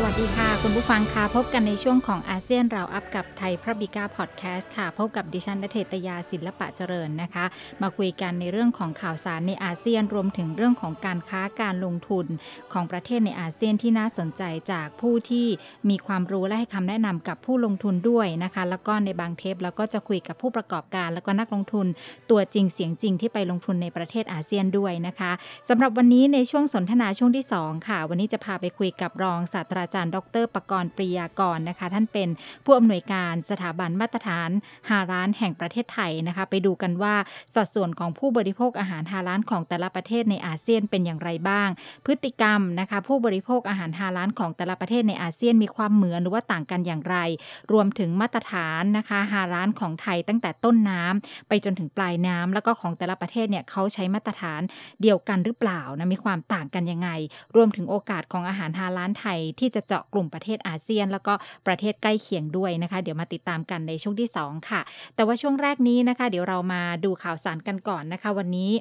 สวัสดีค่ะ คุณผู้ฟังค่ะ พบกันในช่วงของอาเซียนเราอัพกับไทยพระบิก้าพอดแคสต์ค่ะ พบกับดิฉันนเทตยาศิลปะเจริญนะคะ มาคุยกันในเรื่องของข่าวสารในอาเซียนรวมถึงเรื่องของการค้าการลงทุนของประเทศในอาเซียนที่น่าสนใจจากผู้ที่มีความรู้และให้คำแนะนำกับผู้ลงทุนด้วยนะคะ แล้วก็ในบางเทปเราก็จะคุยกับผู้ประกอบการ แล้วก็นักลงทุนตัวจริงเสียงจริงที่ไปลงทุนในประเทศอาเซียนด้วยนะคะสำหรับวันนี้ในช่วงสนทนาช่วงที่ 2 ค่ะ วันนี้จะพาไปคุยกับรองศาสตราจารย์ ดรประกรณ์ปริยากรนะคะ ท่านเป็นผู้อำนวยการสถาบันมาตรฐานฮาร้านแห่งประเทศไทยนะคะ ไปดูกันว่าสัดส่วนของผู้บริโภคอาหารฮาร้านของแต่ละประเทศในอาเซียนเป็นอย่างไรบ้าง พฤติกรรมนะคะผู้บริโภคอาหารฮาร้านของแต่ละประเทศในอาเซียนมีความเหมือนหรือว่าต่างกันอย่างไร รวมถึงมาตรฐานนะคะฮาร้านของไทยตั้งแต่ต้นน้ำไปจนถึงปลายน้ำแล้วก็ของแต่ละประเทศเนี่ยเขาใช้มาตรฐานเดียวกันหรือเปล่านะมีความต่างกันยังไง รวมถึงโอกาสของอาหารฮาลาลไทยที่จะเจาะกลุ่มประเทศอาเซียน แล้วก็ประเทศใกล้เคียงด้วยนะคะ เดี๋ยวมาติดตามกันในช่วงที่ 2 ค่ะ แต่ว่าช่วงแรกนี้นะคะ เดี๋ยวเรามาดูข่าวสารกันก่อนนะคะ วันนี้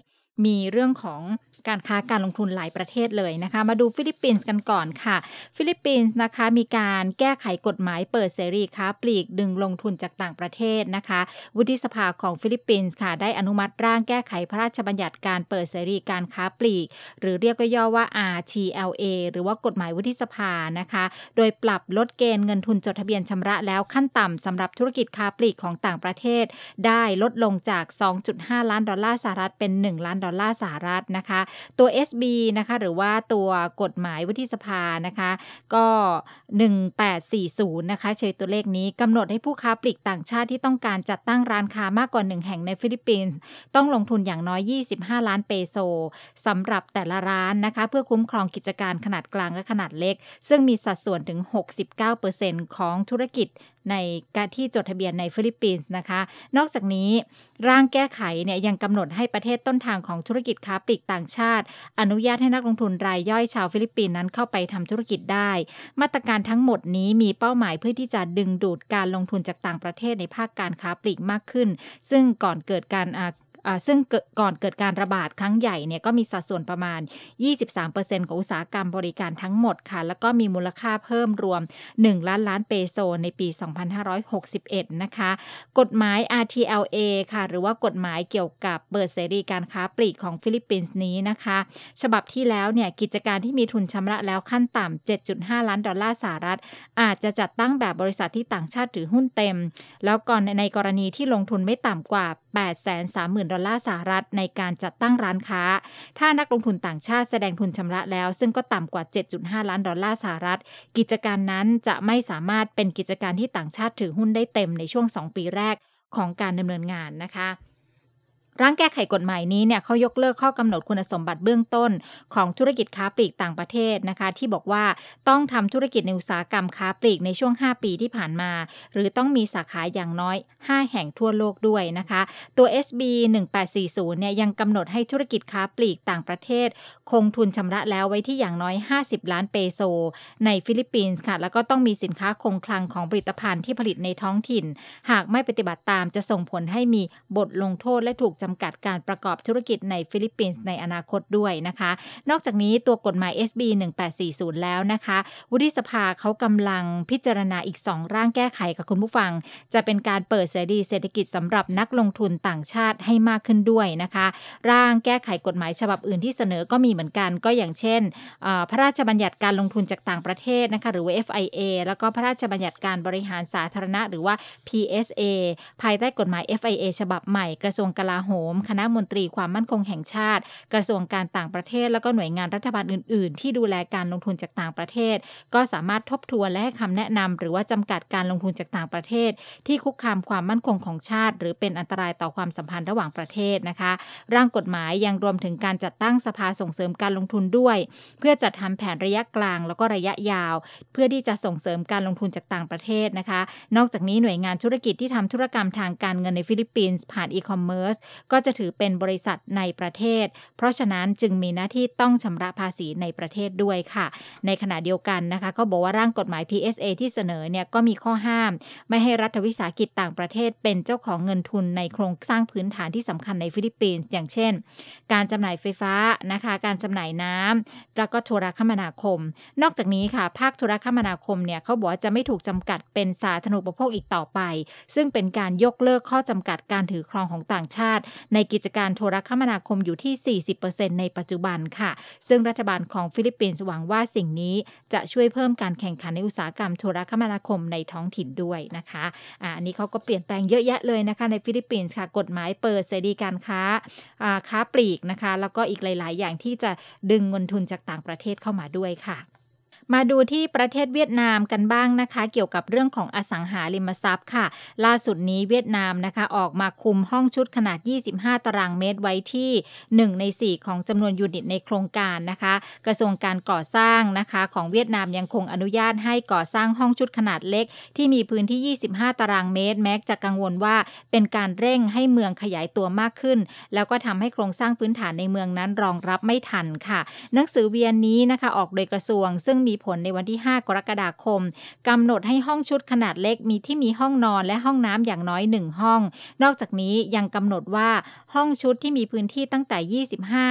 มีเรื่องของการค้าการลงทุนหลายประเทศเลยนะคะ มาดูฟิลิปปินส์กันก่อนค่ะ ฟิลิปปินส์นะคะมีการแก้ไขกฎหมายเปิดเสรีค้าปลีกดึงลงทุนจากต่างประเทศนะคะ วุฒิสภาของฟิลิปปินส์ค่ะ ได้อนุมัติร่างแก้ไขพระราชบัญญัติการเปิดเสรีการค้าปลีก หรือเรียกย่อว่า RTLA หรือว่ากฎหมายวุฒิสภานะคะ โดยปรับลดเกณฑ์เงินทุนจดทะเบียนชำระแล้วขั้นต่ำสำหรับธุรกิจค้าปลีกของต่างประเทศ ได้ลดลงจาก 2.5 ล้านดอลลาร์สหรัฐเป็น 1 ล้านดอลลาร์สหรัฐนะคะ ตัว SB นะคะ หรือว่าตัวกฎหมายวุฒิสภานะคะ ก็ 1840 นะคะเฉยตัวเลขนี้กำหนดให้ผู้ค้าปลีกต่างชาติที่ต้องการจัดตั้งร้านค้ามากกว่า1แห่งในฟิลิปปินส์ต้องลงทุนอย่างน้อย 25 ล้านเปโซสำหรับแต่ละร้านนะคะ เพื่อคุ้มครองกิจการขนาดกลางและขนาดเล็ก ซึ่งมีสัดส่วนถึง 69%ของธุรกิจ ในการที่จดทะเบียนในฟิลิปปินส์นะคะ นอกจากนี้ร่างแก้ไขเนี่ยยังกำหนดให้ประเทศต้นทางของธุรกิจค้าปลีกต่างชาติ อนุญาตให้นักลงทุนรายย่อยชาวฟิลิปปินส์นั้นเข้าไปทำธุรกิจได้ มาตรการทั้งหมดนี้มีเป้าหมายเพื่อที่จะดึงดูดการลงทุนจากต่างประเทศในภาคการค้าปลีกมากขึ้น ซึ่งก่อนเกิดการ ซึ่งก่อนเกิดการระบาดครั้งใหญ่เนี่ยก็มีสัดส่วนประมาณ 23%ของอุตสาหกรรมบริการทั้งหมดค่ะ แล้วก็มีมูลค่าเพิ่มรวม 1 ล้านล้านเปโซในปี 2561 นะคะ กฎหมาย RTLA ค่ะ หรือว่ากฎหมายเกี่ยวกับเปิดเสรีการค้าปลีกของฟิลิปปินส์นี้นะคะ ฉบับที่แล้วเนี่ยกิจการที่มีทุนชำระแล้วขั้นต่ำ 7.5 ล้านดอลลาร์สหรัฐ อาจจะจัดตั้งแบบบริษัทที่ต่างชาติถือหุ้นเต็ม แล้วก่อนในกรณีที่ลงทุนไม่ต่ำกว่า 830,000 ดอลลาร์สหรัฐในการจัดตั้งร้านค้า ถ้านักลงทุนต่างชาติแสดงทุนชำระแล้ว ซึ่งก็ต่ำกว่า 7.5 ล้านดอลลาร์สหรัฐ กิจการนั้นจะไม่สามารถเป็นกิจการที่ต่างชาติถือหุ้นได้เต็มในช่วง 2 ปีแรกของการดำเนินงานนะคะ ร่างแก้ไขกฎหมายนี้เนี่ยเขายกเลิกข้อกำหนดคุณสมบัติเบื้องต้น ของธุรกิจค้าปลีกต่างประเทศนะคะ ที่บอกว่าต้องทำธุรกิจในอุตสาหกรรมค้าปลีกในช่วง 5 ปีที่ผ่านมา หรือต้องมีสาขาอย่างน้อย 5 แห่งทั่วโลกด้วยนะคะ ตัว SB 1840เนี่ยยังกำหนดให้ธุรกิจค้าปลีกต่างประเทศ คงทุนชำระแล้วไว้ที่อย่างน้อย 50 ล้านเปโซ ในฟิลิปปินส์ค่ะแล้วก็ต้องมีสินค้าคงคลังของผลิตภัณฑ์ที่ผลิตในท้องถิ่น หากไม่ปฏิบัติตามจะส่งผลให้มีบทลงโทษและถูกจำกัดการประกอบธุรกิจในฟิลิปปินส์ในอนาคตด้วยนะคะ นอกจากนี้ตัวกฎหมาย SB 1840 แล้วนะคะ วุฒิสภาเขากำลังพิจารณาอีก 2 ร่างแก้ไขกับคุณผู้ฟัง จะเป็นการเปิดเสรีเศรษฐกิจสำหรับนักลงทุนต่างชาติให้มากขึ้นด้วยนะคะ ร่างแก้ไขกฎหมายฉบับอื่นที่เสนอก็มีเหมือนกันก็อย่างเช่น พระราชบัญญัติการลงทุนจากต่างประเทศนะคะหรือว่า FIA แล้วก็พระราชบัญญัติการบริหารสาธารณะ หรือว่า PSA ภายใต้กฎหมาย FIA ฉบับใหม่กระทรวงกลาโหม คณะมนตรีความมั่นคงแห่งชาติ กระทรวงการต่างประเทศ แล้วก็หน่วยงานรัฐบาลอื่น ๆ ที่ดูแลการลงทุนจากต่างประเทศ ก็สามารถทบทวนและให้คำแนะนำหรือว่าจำกัดการลงทุนจากต่างประเทศ ที่คุกคามความมั่นคงของชาติ หรือเป็นอันตรายต่อความสัมพันธ์ระหว่างประเทศนะคะ ร่างกฎหมายยังรวมถึงการจัดตั้งสภาส่งเสริมการลงทุนด้วย เพื่อจัดทำแผนระยะกลาง แล้วก็ระยะยาว เพื่อที่จะส่งเสริมการลงทุนจากต่างประเทศนะคะ นอกจากนี้หน่วยงานธุรกิจที่ทำธุรกรรมทางการเงินในฟิลิปปินส์ผ่านอีคอมเมิร์ซก็จะถือเป็นบริษัทในประเทศ เพราะฉะนั้นจึงมีหน้าที่ต้องชำระภาษีในประเทศด้วยค่ะ ในขณะเดียวกันนะคะ ก็บอกว่าร่างกฎหมาย PSA ที่เสนอเนี่ยก็มีข้อห้าม ไม่ให้รัฐวิสาหกิจต่างประเทศ เป็นเจ้าของเงินทุนในโครงสร้างพื้นฐานที่สำคัญในฟิลิปปินส์อย่างเช่น การจำหน่ายไฟฟ้านะคะ การจำหน่ายน้ำแล้วก็โทรคมนาคม นอกจากนี้ค่ะ ภาคโทรคมนาคมเนี่ยเขาบอกว่าจะไม่ถูกจำกัดเป็นสาธารณูปโภคอีกต่อไป ซึ่งเป็นการยกเลิกข้อจำกัดการถือครองของต่างชาติในกิจการโทรคมนาคมอยู่ที่ 40%ในปัจจุบันค่ะ ซึ่งรัฐบาลของฟิลิปปินส์หวังว่าสิ่งนี้จะช่วยเพิ่มการแข่งขันในอุตสาหกรรมโทรคมนาคมในท้องถิ่นด้วยนะคะอันนี้เขาก็เปลี่ยนแปลงเยอะแยะเลยนะคะในฟิลิปปินส์ค่ะกฎหมายเปิดเสรีการค้าค้าปลีกนะคะ แล้วก็อีกหลาย ๆ อย่างที่จะดึงเงินทุนจากต่างประเทศเข้ามาด้วยค่ะ มาดูที่ประเทศเวียดนามกันบ้างนะคะ เกี่ยวกับเรื่องของอสังหาริมทรัพย์ค่ะ ล่าสุดนี้เวียดนามนะคะ ออกมาคุมห้องชุดขนาด 25 ตารางเมตรไว้ที่ 1 ใน 4 ของจำนวนยูนิตในโครงการนะคะ กระทรวงการก่อสร้างนะคะ ของเวียดนามยังคงอนุญาตให้ก่อสร้างห้องชุดขนาดเล็ก ที่มีพื้นที่ 25 ตารางเมตร แม้จะกังวลว่าเป็นการเร่งให้เมืองขยายตัวมากขึ้น แล้วก็ทำให้โครงสร้างพื้นฐานในเมืองนั้นรองรับไม่ทันค่ะ หนังสือเวียนนี้นะคะ ออกโดยกระทรวงซึ่งมีผลในวันที่ 5 กรกฎาคมกำหนดให้ห้องชุดขนาดเล็กมีที่มีห้องนอนและห้องน้ำอย่างน้อย 1 ห้อง นอกจากนี้ยังกำหนดว่าห้องชุดที่มีพื้นที่ตั้งแต่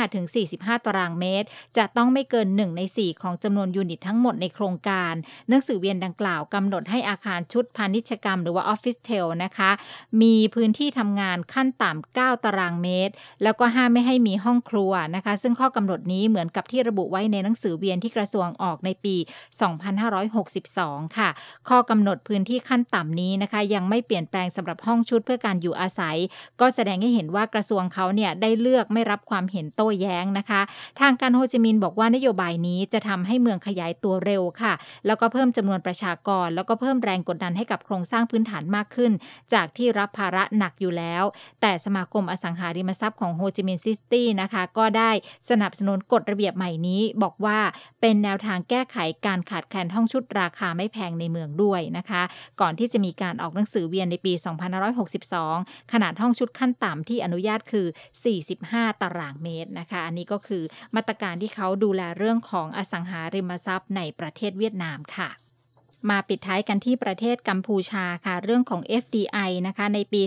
25 ถึง 45 ตารางเมตร จะต้องไม่เกิน 1 ใน 4 ของจำนวนยูนิตทั้งหมดในโครงการ หนังสือเวียนดังกล่าวกำหนดให้อาคารชุดพาณิชยกรรมหรือว่า officetel นะคะ มีพื้นที่ทำงานขั้นต่ำ 9 ตารางเมตร แล้วก็ห้ามไม่ให้มีห้องครัวนะคะ ซึ่งข้อกำหนดนี้เหมือนกับที่ระบุไว้ในหนังสือเวียนที่กระทรวงออกในปี2562 ค่ะ ข้อกำหนดพื้นที่ขั้นต่ำนี้นะคะ ยังไม่เปลี่ยนแปลงสำหรับห้องชุดเพื่อการอยู่อาศัย ก็แสดงให้เห็นว่ากระทรวงเขาเนี่ยได้เลือกไม่รับความเห็นโต้แย้งนะคะ ทางการโฮจิมินห์บอกว่านโยบายนี้จะทำให้เมืองขยายตัวเร็วค่ะ แล้วก็เพิ่มจำนวนประชากร แล้วก็เพิ่มแรงกดดันให้กับโครงสร้างพื้นฐานมากขึ้น จากที่รับภาระหนักอยู่แล้ว แต่สมาคมอสังหาริมทรัพย์ของโฮจิมินห์ซิตี้นะคะ ก็ได้สนับสนุนกฎระเบียบใหม่นี้ บอกว่าเป็นแนวทางแก้ไขการขาดแคลนห้องชุดราคาไม่แพงในเมืองด้วยนะคะ ก่อนที่จะมีการออกหนังสือเวียนในปี 2562 ขนาดห้องชุดขั้นต่ำที่อนุญาตคือ 45 ตารางเมตรนะคะ อันนี้ก็คือมาตรการที่เขาดูแลเรื่องของอสังหาริมทรัพย์ในประเทศเวียดนามค่ะ มาปิดท้ายกันที่ประเทศกัมพูชาค่ะ เรื่องของ FDI นะคะ ในปี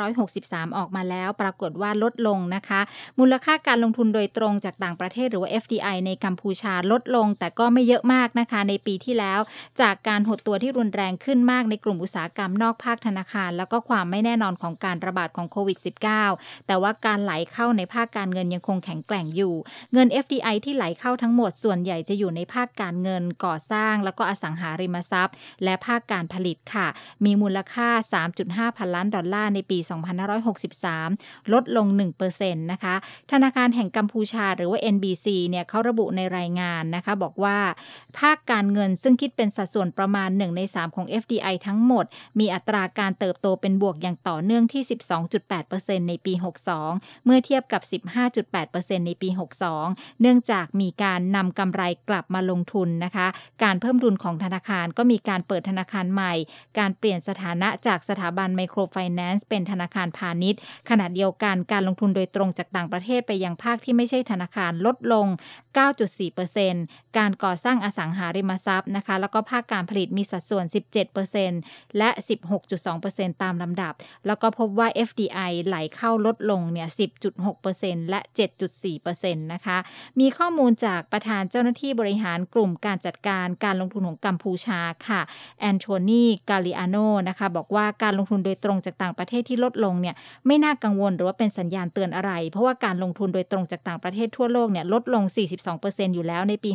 2563 ออกมาแล้ว ปรากฏว่าลดลงนะคะ มูลค่าการลงทุนโดยตรงจากต่างประเทศหรือว่า FDI ในกัมพูชาลดลง แต่ก็ไม่เยอะมากนะคะ ในปีที่แล้ว จากการหดตัวที่รุนแรงขึ้นมากในกลุ่มอุตสาหกรรมนอกภาคธนาคาร แล้วก็ความไม่แน่นอนของการระบาดของโควิด -19 แต่ว่าการไหลเข้าในภาคการเงินยังคงแข็งแกร่งอยู่ เงิน FDI ที่ไหลเข้าทั้งหมดส่วนใหญ่จะอยู่ในภาคการเงินก่อสร้าง แล้วก็อสังหาริมทรัพย์ และภาคการผลิตค่ะ มีมูลค่า 3.5 พันล้านดอลลาร์ในปี 2563 ลดลง 1%นะคะ ธนาคารแห่งกัมพูชาหรือว่า NBC เนี่ยเขาระบุในรายงานนะคะบอกว่า ภาคการเงินซึ่งคิดเป็นสัดส่วนประมาณ 1 ใน 3 ของ FDI ทั้งหมด มีอัตราการเติบโตเป็นบวกอย่างต่อเนื่องที่ 12.8%ในปี 62 เมื่อเทียบกับ 15.8%ในปี 62 เนื่องจากมีการนำกำไรกลับมาลงทุนนะคะ การเพิ่มทุนของธนาคารก็มีการเปิดธนาคารใหม่ การเปลี่ยนสถานะจากสถาบันไมโครไฟแนนซ์เป็นธนาคารพาณิชย์ ขณะเดียวกันการลงทุนโดยตรงจากต่างประเทศไปยังภาคที่ไม่ใช่ธนาคารลดลง 9.4%การก่อสร้างอสังหาริมทรัพย์นะคะ แล้วก็ภาคการผลิตมีสัดส่วน 17%และ 16.2%ตามลำดับ แล้วก็พบว่า FDI ไหลเข้าลดลงเนี่ย 10.6%และ 7.4%นะคะ มีข้อมูลจากประธานเจ้าหน้าที่บริหารกลุ่มการจัดการการลงทุนของกัมพูชาค่ะแอนโทนีกาลิอาโนนะคะบอกว่าการลงทุนโดยตรงจากต่างประเทศที่ลดลงเนี่ยไม่น่ากังวลหรือว่าเป็นสัญญาณเตือนอะไร เพราะว่าการลงทุนโดยตรงจากต่างประเทศทั่วโลกเนี่ยลดลง 42%อยู่แล้วในปี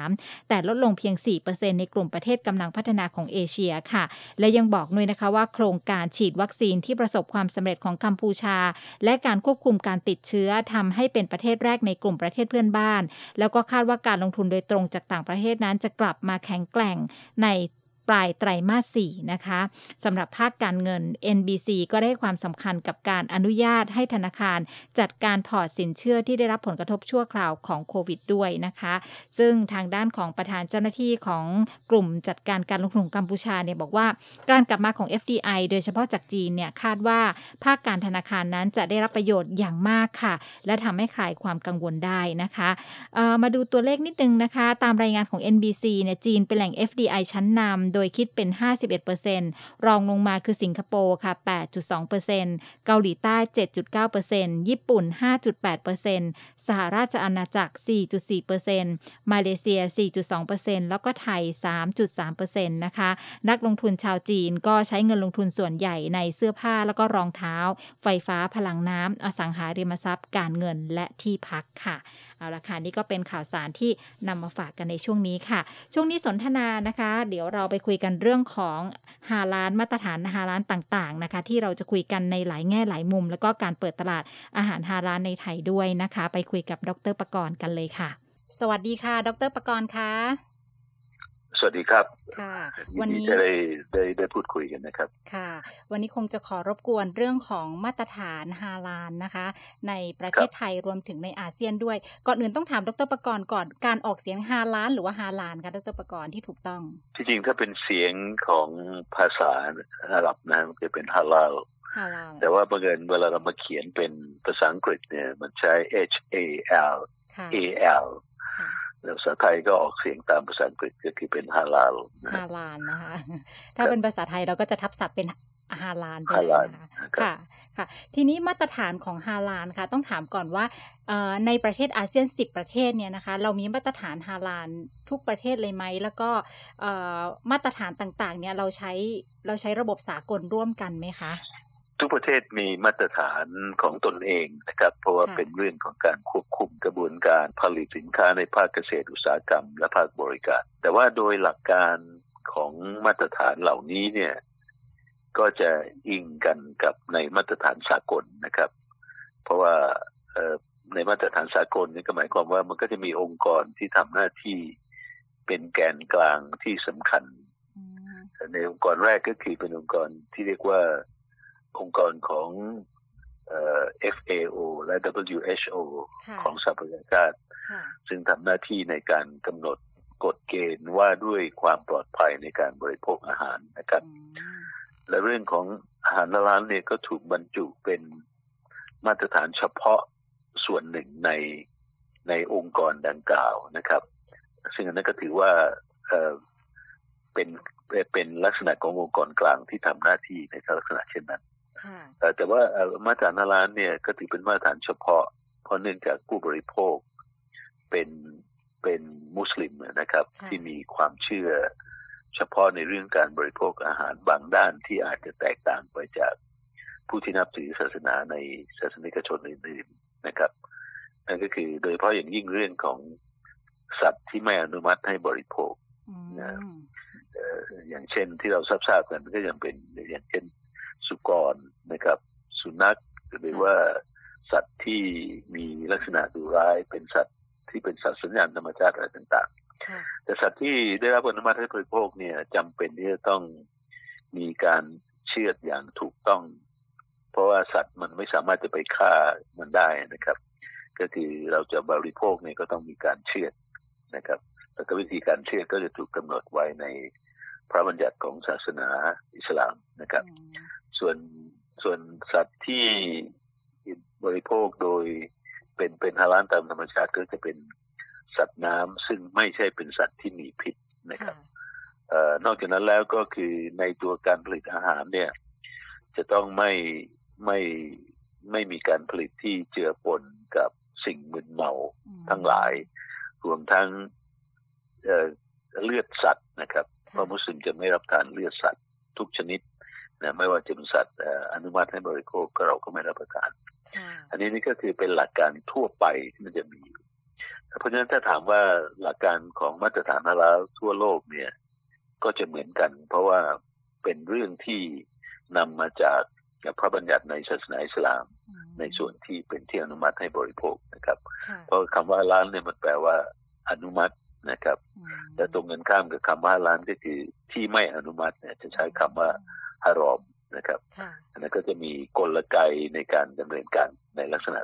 63 แต่ลดลงเพียง 4%ในกลุ่มประเทศกำลังพัฒนาของเอเชียค่ะ และยังบอกด้วยนะคะว่าโครงการฉีดวัคซีนที่ประสบความสำเร็จของกัมพูชา และการควบคุมการติดเชื้อทำให้เป็นประเทศแรกในกลุ่มประเทศเพื่อนบ้าน แล้วก็คาดว่าการลงทุนโดยตรงจากต่างประเทศนั้นจะกลับมาแข็งแกร่งใน I. ปลายไตรมาส 4 นะคะสำหรับภาคการเงิน NBC ก็ได้ความสำคัญกับการอนุญาตให้ธนาคาร จัดการพอร์ตสินเชื่อที่ได้รับผลกระทบชั่วคราวของโควิดด้วยนะคะ ซึ่งทางด้านของประธานเจ้าหน้าที่ของกลุ่มจัดการการลงทุนกัมพูชาเนี่ยบอกว่าการกลับมาของ FDI โดยเฉพาะจากจีนเนี่ยคาดว่าภาคการธนาคารนั้นจะได้รับประโยชน์อย่างมากค่ะ และทำให้คลายความกังวลได้นะคะมาดูตัวเลขนิดนึงนะคะ ตามรายงานของ NBC เนี่ยจีนเป็นแหล่ง FDI ชั้นนำโดยคิดเป็น 51%รองลงมาคือสิงคโปร์ค่ะ 8.2%เกาหลีใต้ 7.9%ญี่ปุ่น 5.8%สหราชอาณาจักร 4.4%มาเลเซีย 4.2%แล้วก็ไทย 3.3%นะคะ นักลงทุนชาวจีนก็ใช้เงินลงทุนส่วนใหญ่ในเสื้อผ้าแล้วก็รองเท้า ไฟฟ้าพลังน้ำอสังหาริมทรัพย์ การเงินและที่พักค่ะ เอาละค่ะนี่ก็เป็นข่าวสารที่นำมาฝากกันในช่วงนี้ค่ะ ช่วงนี้สนทนานะคะ เดี๋ยวเราไปคุยกันเรื่องของฮาลานมาตรฐานฮาลานต่างๆนะคะ ที่เราจะคุยกันในหลายแง่หลายมุม แล้วก็การเปิดตลาดอาหารฮาลานในไทยด้วยนะคะ ไปคุยกับดรประกรณ์กันเลยค่ะ สวัสดีค่ะ ดรประกรณ์ค่ะ สวัสดีครับ ค่ะ วันนี้จะได้ได้ได้พูดคุยกันนะครับ ค่ะ วันนี้คงจะขอรบกวนเรื่องของมาตรฐานฮาลานนะคะ ในประเทศไทยรวมถึงในอาเซียนด้วย ก่อนอื่นต้องถามดรประกรณ์ก่อนการออกเสียงฮาลานหรือว่าฮาลานคะดรประกรณ์ที่ถูกต้อง ที่จริงถ้าเป็นเสียงของภาษาอาหรับนะมันจะเป็นฮาลาลแต่ว่าบางเอิญเวลาเรามาเขียนเป็นภาษาอังกฤษเนี่ยมันใช้ H A L A L แล้ว ภาษาไทยก็ออกเสียงตามภาษาอังกฤษก็คือเป็นฮาลาลฮาลาลนะคะ ถ้าเป็นภาษาไทยเราก็จะทับศัพท์เป็นฮาลานไปเลยนะคะค่ะค่ะ ทีนี้มาตรฐานของฮาลานค่ะ ต้องถามก่อนว่าในประเทศอาเซียน 10 ประเทศเนี่ยนะคะ เรามีมาตรฐานฮาลานทุกประเทศเลยไหม แล้วก็มาตรฐานต่างๆ เนี่ยเราใช้เราใช้ระบบสากลร่วมกันไหมคะ ทุกประเทศมีมาตรฐานของตนเองนะครับ เพราะว่าเป็นเรื่องของการควบคุมกระบวนการผลิตสินค้าในภาคเกษตรอุตสาหกรรม และภาคบริการ แต่ว่าโดยหลักการของมาตรฐานเหล่านี้เนี่ย ก็จะอิงกันกับในมาตรฐานสากลนะครับ เพราะว่าในมาตรฐานสากลนี่ก็หมายความว่ามันก็จะมีองค์กรที่ทำหน้าที่เป็นแกนกลางที่สำคัญ ในองค์กรแรกก็คือเป็นองค์กรที่เรียกว่า องค์กรของ FAO และ WHO ของสหประชาชาติซึ่งทำหน้าที่ในการกำหนดกฎเกณฑ์ว่าด้วยความปลอดภัยในการบริโภคอาหารนะครับ และเรื่องของอาหารร้านเนี่ยก็ถูกบรรจุเป็นมาตรฐานเฉพาะส่วนหนึ่งในในองค์กรดังกล่าวนะครับ ซึ่งอันนั้นก็ถือว่าเป็นเป็นลักษณะขององค์กรกลางที่ทำหน้าที่ในลักษณะเช่นนั้น แต่ว่ามาตรฐานนาร้านเนี่ยก็ถือเป็นมาตรฐานเฉพาะ เพราะเนื่องจากผู้บริโภคเป็นเป็นมุสลิมนะครับ ที่มีความเชื่อ เฉพาะในเรื่องการบริโภคอาหารบางด้านที่อาจจะแตกต่างไปจากผู้ที่นับถือศาสนาในศาสนิกชนอื่นๆนะครับนั่นก็คือโดยเฉพาะอย่างยิ่งเรื่องของสัตว์ที่ไม่อนุมัติให้บริโภคนะอย่างเช่นที่เราทราบกันก็ยังเป็นอย่างเช่น สุกรนะครับ สุนัขหรือว่าสัตว์ที่มีลักษณะดุร้ายเป็นสัตว์ที่เป็นสัตว์สัญญาณธรรมชาติอะไรต่างๆ แต่สัตว์ที่ได้รับอนุมัติให้บริโภคเนี่ยจำเป็นที่จะต้องมีการเชือดอย่างถูกต้อง เพราะว่าสัตว์มันไม่สามารถจะไปฆ่ามันได้นะครับ ก็คือเราจะบริโภคเนี่ยก็ต้องมีการเชือดนะครับแล้วก็วิธีการเชือดก็จะถูกกำหนดไว้ในพระบัญญัติของศาสนาอิสลามนะครับ ส่วนส่วนสัตว์ที่บริโภคโดยเป็นเป็นฮาลาลตามธรรมชาติก็จะเป็นสัตว์น้ำซึ่งไม่ใช่เป็นสัตว์ที่มีพิษนะครับนอกจากนั้นแล้วก็คือในตัวการผลิตอาหารเนี่ย จะต้องไม่ไม่ไม่มีการผลิตที่เจือปนกับสิ่งมึนเมาทั้งหลาย รวมทั้งเเลือดสัตว์นะครับเพราะมุสลิมจะไม่รับทานเลือดสัตว์ทุกชนิด นะไม่ว่าจะเป็นสัตว์อนุมัติให้บริโภคก็เราก็ไม่รับประทาน อันนี้นี่ก็คือเป็นหลักการทั่วไปที่มันจะมี เพราะฉะนั้นถ้าถามว่าหลักการของมาตรฐานฮาลาลทั่วโลกเนี่ย ก็จะเหมือนกัน เพราะว่าเป็นเรื่องที่นำมาจากพระบัญญัติในศาสนาอิสลาม ในส่วนที่เป็นที่อนุมัติให้บริโภคนะครับ เพราะคำว่าร้านเนี่ยมันแปลว่าอนุมัตินะครับแต่ตรงเงินข้ามกับคำว่าล้านก็คือที่ไม่อนุมัติเนี่ยจะใช้คำว่า ฮารอมนะครับอันนั้นก็จะมีกลไกในการดำเนินการในลักษณะ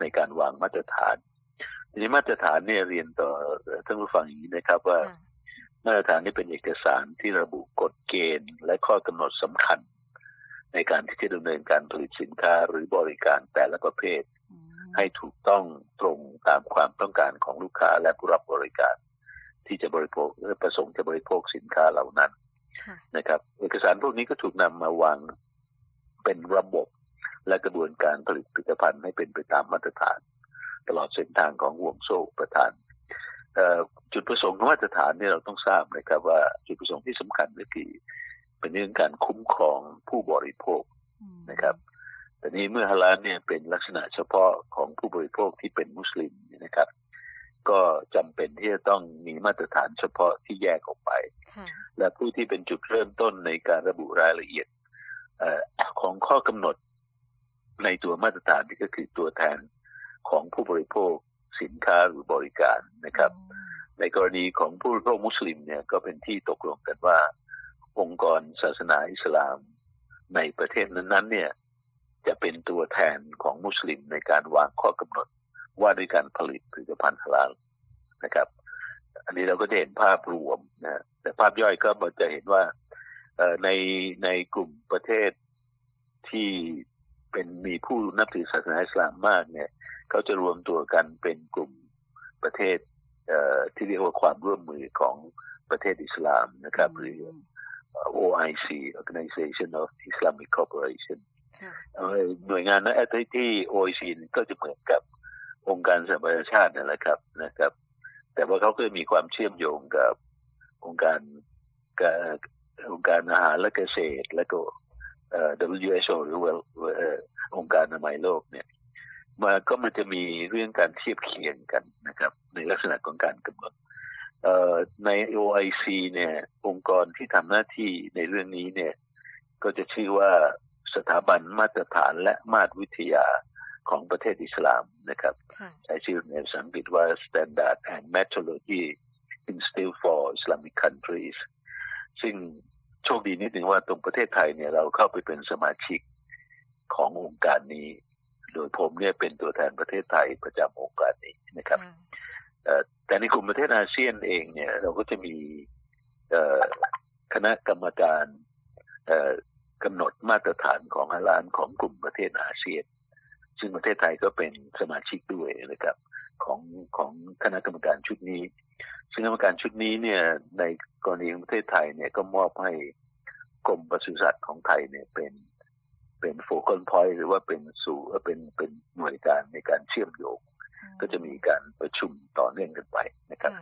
ในการวางมาตรฐานทีนี้มาตรฐานเนี่ยเรียนต่อท่านผู้ฟังอย่างนี้นะครับว่ามาตรฐานนี้เป็นเอกสารที่ระบุกฎเกณฑ์ และข้อกำหนดสำคัญ ในการที่จะดำเนินการผลิตสินค้าหรือบริการแต่ละประเภท ให้ถูกต้องตรงตามความต้องการของลูกค้าและผู้รับบริการ ที่จะบริโภคประสงค์จะบริโภคสินค้าเหล่านั้น นะครับ เอกสารพวกนี้ก็ถูกนำมาวางเป็นระบบและกระบวนการผลิตผลิตภัณฑ์ให้เป็นไปตามมาตรฐาน ตลอดเส้นทางของห่วงโซ่ประทานจุดประสงค์ของมาตรฐานนี่เราต้องทราบนะครับ ว่าจุดประสงค์ที่สำคัญก็คือเป็นเรื่องการคุ้มครองผู้บริโภคนะครับแต่นี้เมื่อฮาลาลเนี่ยเป็นลักษณะเฉพาะของผู้บริโภคที่เป็นมุสลิมนะครับ ก็จำเป็นที่จะต้องมีมาตรฐานเฉพาะที่แยกออกไป และผู้ที่เป็นจุดเริ่มต้นในการระบุรายละเอียดของข้อกำหนดในตัวมาตรฐานนี่ก็คือตัวแทนของผู้บริโภคสินค้าหรือบริการนะครับ ในกรณีของผู้บริโภคมุสลิมเนี่ยก็เป็นที่ตกลงกันว่า องค์กรศาสนาอิสลามในประเทศนั้นๆเนี่ยจะเป็นตัวแทนของมุสลิมในการวางข้อกำหนด ว่าด้วยการผลิตผลิตภัณฑ์ฮาลาลนะครับ อันนี้เราก็จะเห็นภาพรวมนะแต่ภาพย่อยก็จะเห็นว่าในในกลุ่มประเทศที่เป็นมีผู้นับถือศาสนาอิสลามมากเนี่ยเขาจะรวมตัวกันเป็นกลุ่มประเทศที่เรียกว่าความร่วมมือของประเทศอิสลามนะครับหรือ OIC Organization of Islamic Cooperation หน่วยงานนั้นที่ OIC ก็จะเหมือนกับ องค์การสหประชาชาตินั่นแหละครับนะครับ แต่ว่าเขาก็มีความเชื่อมโยงกับองค์การองค์การอาหารและเกษตร และก็ WHO หรือว่าองค์การอนามัยโลกเนี่ยมาก็มันจะมีเรื่องการเทียบเคียงกันนะครับ ในลักษณะของการกำหนดใน OIC เนี่ย องค์กรที่ทำหน้าที่ในเรื่องนี้เนี่ย ก็จะชื่อว่าสถาบันมาตรฐานและมาตรวิทยา ของประเทศอิสลามนะครับ ใช้ชื่อในภาษาอังกฤษว่า Standard and Methodology Institute for Islamic Countries ซึ่งโชคดีนิดหนึ่งว่าตรงประเทศไทยเนี่ยเราเข้าไปเป็นสมาชิกขององค์การนี้ โดยผมเนี่ยเป็นตัวแทนประเทศไทยประจำองค์การนี้นะครับแต่ในกลุ่มประเทศอาเซียนเองเนี่ยเราก็จะมีคณะกรรมการกำหนดมาตรฐานของอาลานของกลุ่มประเทศอาเซียน ซึ่งประเทศไทยก็เป็นสมาชิกด้วยนะครับของของคณะกรรมการชุดนี้ ซึ่งกรรมการชุดนี้เนี่ยในกรณีของประเทศไทยเนี่ยก็มอบให้กรมปศุสัตว์ของไทยเนี่ยเป็นเป็นโฟกัสพอยต์หรือว่าเป็นสู่เป็นเป็นหน่วยการในการเชื่อมโยง ก็จะมีการประชุมต่อเนื่องกันไปนะครับ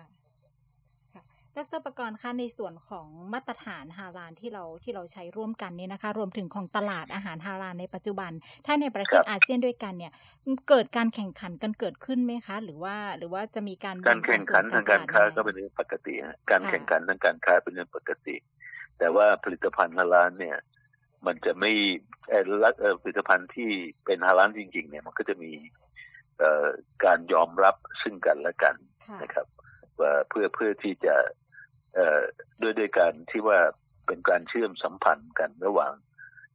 ดรประ กรณ์คะในส่วนของมาตรฐานฮาลาลที่เราที่เราใช้ร่วมกันเนี่ยนะคะ รวมถึงของตลาดอาหารฮาลาลในปัจจุบัน ถ้าในประเทศอาเซียนด้วยกันเนี่ย เกิดการแข่งขันกันเกิดขึ้นไหมคะ หรือว่าหรือว่าจะมีการการแข่งขันทางการค้าก็เป็นเรื่องปกติการแข่งขันทางการค้าเป็นเรื่องปกติ แต่ว่าผลิตภัณฑ์ฮาลาลเนี่ยมันจะไม่ผลิตภัณฑ์ที่เป็นฮาลาลจริง ๆ เนี่ยมันก็จะมีการยอมรับซึ่งกันและกันนะครับว่าเพื่อเพื่อที่จะ ด้วยด้วยการที่ว่าเป็นการเชื่อมสัมพันธ์กันระหว่าง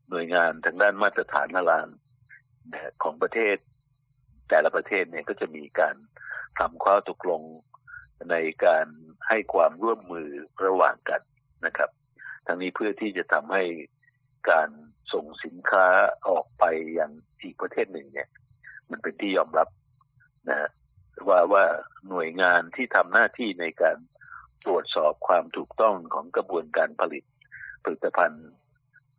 หน่วยงานทางด้านมาตรฐานฮาลาลของประเทศ แต่ละประเทศเนี่ยก็จะมีการทำข้อตกลงในการให้ความร่วมมือระหว่างกันนะครับ ทั้งนี้เพื่อที่จะทำให้การส่งสินค้าออกไปยังอีกประเทศหนึ่งเนี่ย มันเป็นที่ยอมรับนะว่าว่าหน่วยงานที่ทำหน้าที่ในการ ตรวจสอบความถูกต้องของกระบวนการผลิต ผลิตภัณฑ์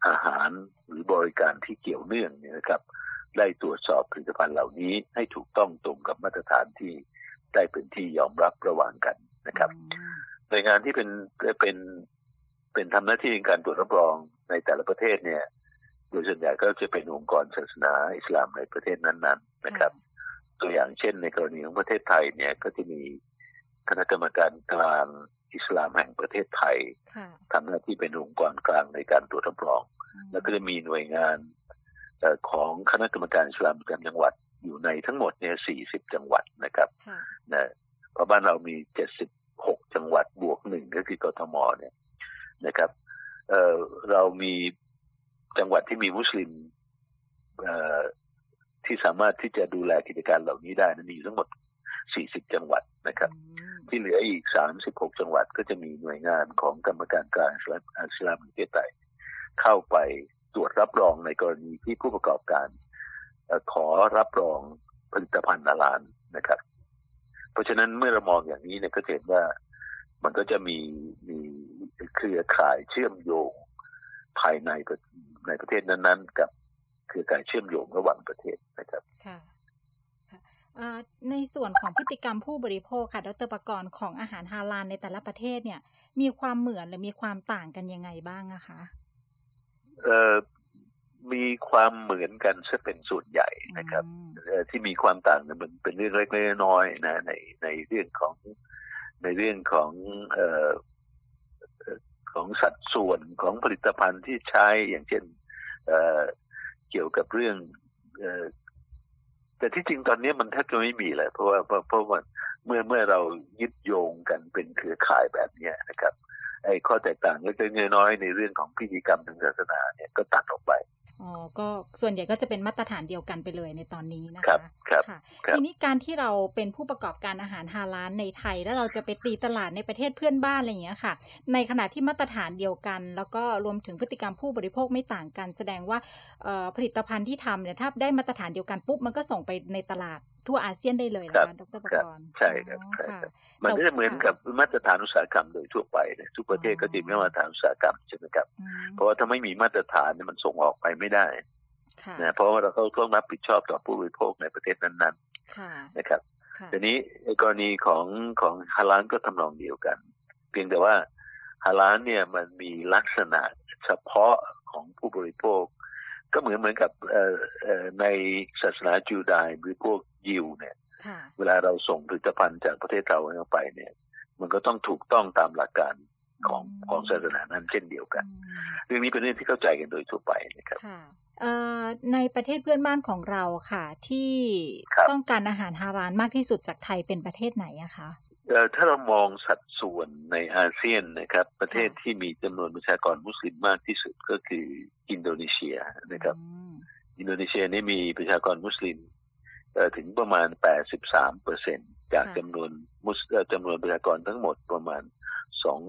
อาหารหรือบริการที่เกี่ยวเนื่องเนี่ยนะครับ ได้ตรวจสอบผลิตภัณฑ์เหล่านี้ให้ถูกต้องตรงกับมาตรฐานที่ได้เป็นที่ยอมรับระหว่างกันนะครับหน่วยงานที่เป็นเป็นเป็นทำหน้าที่ในการตรวจรับรองในแต่ละประเทศเนี่ยโดยส่วนใหญ่ก็จะเป็นองค์กรศาสนาอิสลามในประเทศนั้น ๆ นะครับ ตัวอย่างเช่นในกรณีของประเทศไทยเนี่ยก็จะมี คณะกรรมการกลางอิสลามแห่งประเทศไทยทำหน้าที่เป็นองค์กรกลางในการตรวจรับรอง แล้วก็จะมีหน่วยงานของคณะกรรมการอิสลามประจำจังหวัดอยู่ในทั้งหมดเนี่ย 40 จังหวัดนะครับนะเพราะบ้านเรามี 76 จังหวัดบวกหนึ่งก็คือกทมเนี่ยนะครับเเรามีจังหวัดที่มีมุสลิมที่สามารถที่จะดูแลกิจการเหล่านี้ได้นะมีทั้งหมด 40 จังหวัดนะครับ ที่เหลืออีก 36 จังหวัดก็จะมีหน่วยงานของกรรมการการอัสลามประเทศไทยเข้าไปตรวจรับรองในกรณีที่ผู้ประกอบการขอรับรองผลิตภัณฑ์นาลานนะครับ เพราะฉะนั้นเมื่อเรามองอย่างนี้เนี่ยก็เห็นว่ามันก็จะมีมีเครือข่ายเชื่อมโยงภายในในประเทศนั้น ๆ กับเครือข่ายเชื่อมโยงระหว่างประเทศนะครับค่ะ ในส่วนของพฤติกรรมผู้บริโภคค่ะ ดรประกรณ์ของอาหารฮาลาลในแต่ละประเทศเนี่ย มีความเหมือนหรือมีความต่างกันยังไงบ้างอะคะ เอ่อ มีความเหมือนกันซะเป็นส่วนใหญ่นะครับที่มีความต่างมันเป็นเรื่องเล็กๆน้อยๆนะในในเรื่องของในเรื่องของเอ่อของสัดส่วนของผลิตภัณฑ์ที่ใช้อย่างเช่นเเกี่ยวกับเรื่อง แต่ที่จริงตอนนี้มันแทบจะไม่มีเลยเพราะว่าเพราะว่าเมื่อเมื่อเรายึดโยงกันเป็นเครือข่ายแบบนี้นะครับ ไอ้ข้อแตกต่างเล็กๆน้อยๆในเรื่องของพิธีกรรมทางศาสนาเนี่ยก็ตัดออกไปอ๋อ ก็ส่วนใหญ่ก็จะเป็นมาตรฐานเดียวกันไปเลยในตอนนี้นะคะครับครับทีนี้การที่เราเป็นผู้ประกอบการอาหารฮาลาลในไทย แล้วเราจะไปตีตลาดในประเทศเพื่อนบ้านอะไรอย่างเงี้ยค่ะ ในขณะที่มาตรฐานเดียวกัน แล้วก็รวมถึงพฤติกรรมผู้บริโภคไม่ต่างกัน แสดงว่าผลิตภัณฑ์ที่ทำเนี่ยถ้าได้มาตรฐานเดียวกันปุ๊บมันก็ส่งไปในตลาด ทั่วอาเซียนได้เลยนะคะดรประกรณ์ใช่ครับใช่ครับมันก็จะเหมือนกับมาตรฐานอุตสาหกรรมโดยทั่วไปเนี่ยทุกประเทศก็ติดมาตรฐานอุตสาหกรรมใช่ไหมครับ เพราะว่าถ้าไม่มีมาตรฐานเนี่ยมันส่งออกไปไม่ได้นะเพราะว่าเราต้องรับผิดชอบต่อผู้บริโภคในประเทศนั้นๆนะครับทีนี้กรณีของของฮาลานก็ทำนองเดียวกัน เพียงแต่ว่าฮาลานเนี่ยมันมีลักษณะเฉพาะของผู้บริโภค ก็เหมือนเหมือนกับในศาสนาจูดายหรือพวก ยิวเนี่ย เวลาเราส่งผลิตภัณฑ์จากประเทศเราเข้าไปเนี่ย มันก็ต้องถูกต้องตามหลักการของของศาสนานั้นเช่นเดียวกัน เรื่องนี้เป็นเรื่องที่เข้าใจกันโดยทั่วไปนะครับในประเทศเพื่อนบ้านของเราค่ะ ที่ต้องการอาหารฮารานมากที่สุดจากไทยเป็นประเทศไหนอะคะถ้าเรามองสัดส่วนในอาเซียนนะครับ ประเทศที่มีจำนวนประชากรมุสลิมมากที่สุดก็คืออินโดนีเซียนะครับ อินโดนีเซียนี่มีประชากรมุสลิม ถึงประมาณ 83เปอร์เซ็นจากจำนวนมุสจำนวนประชากรทั้งหมดประมาณ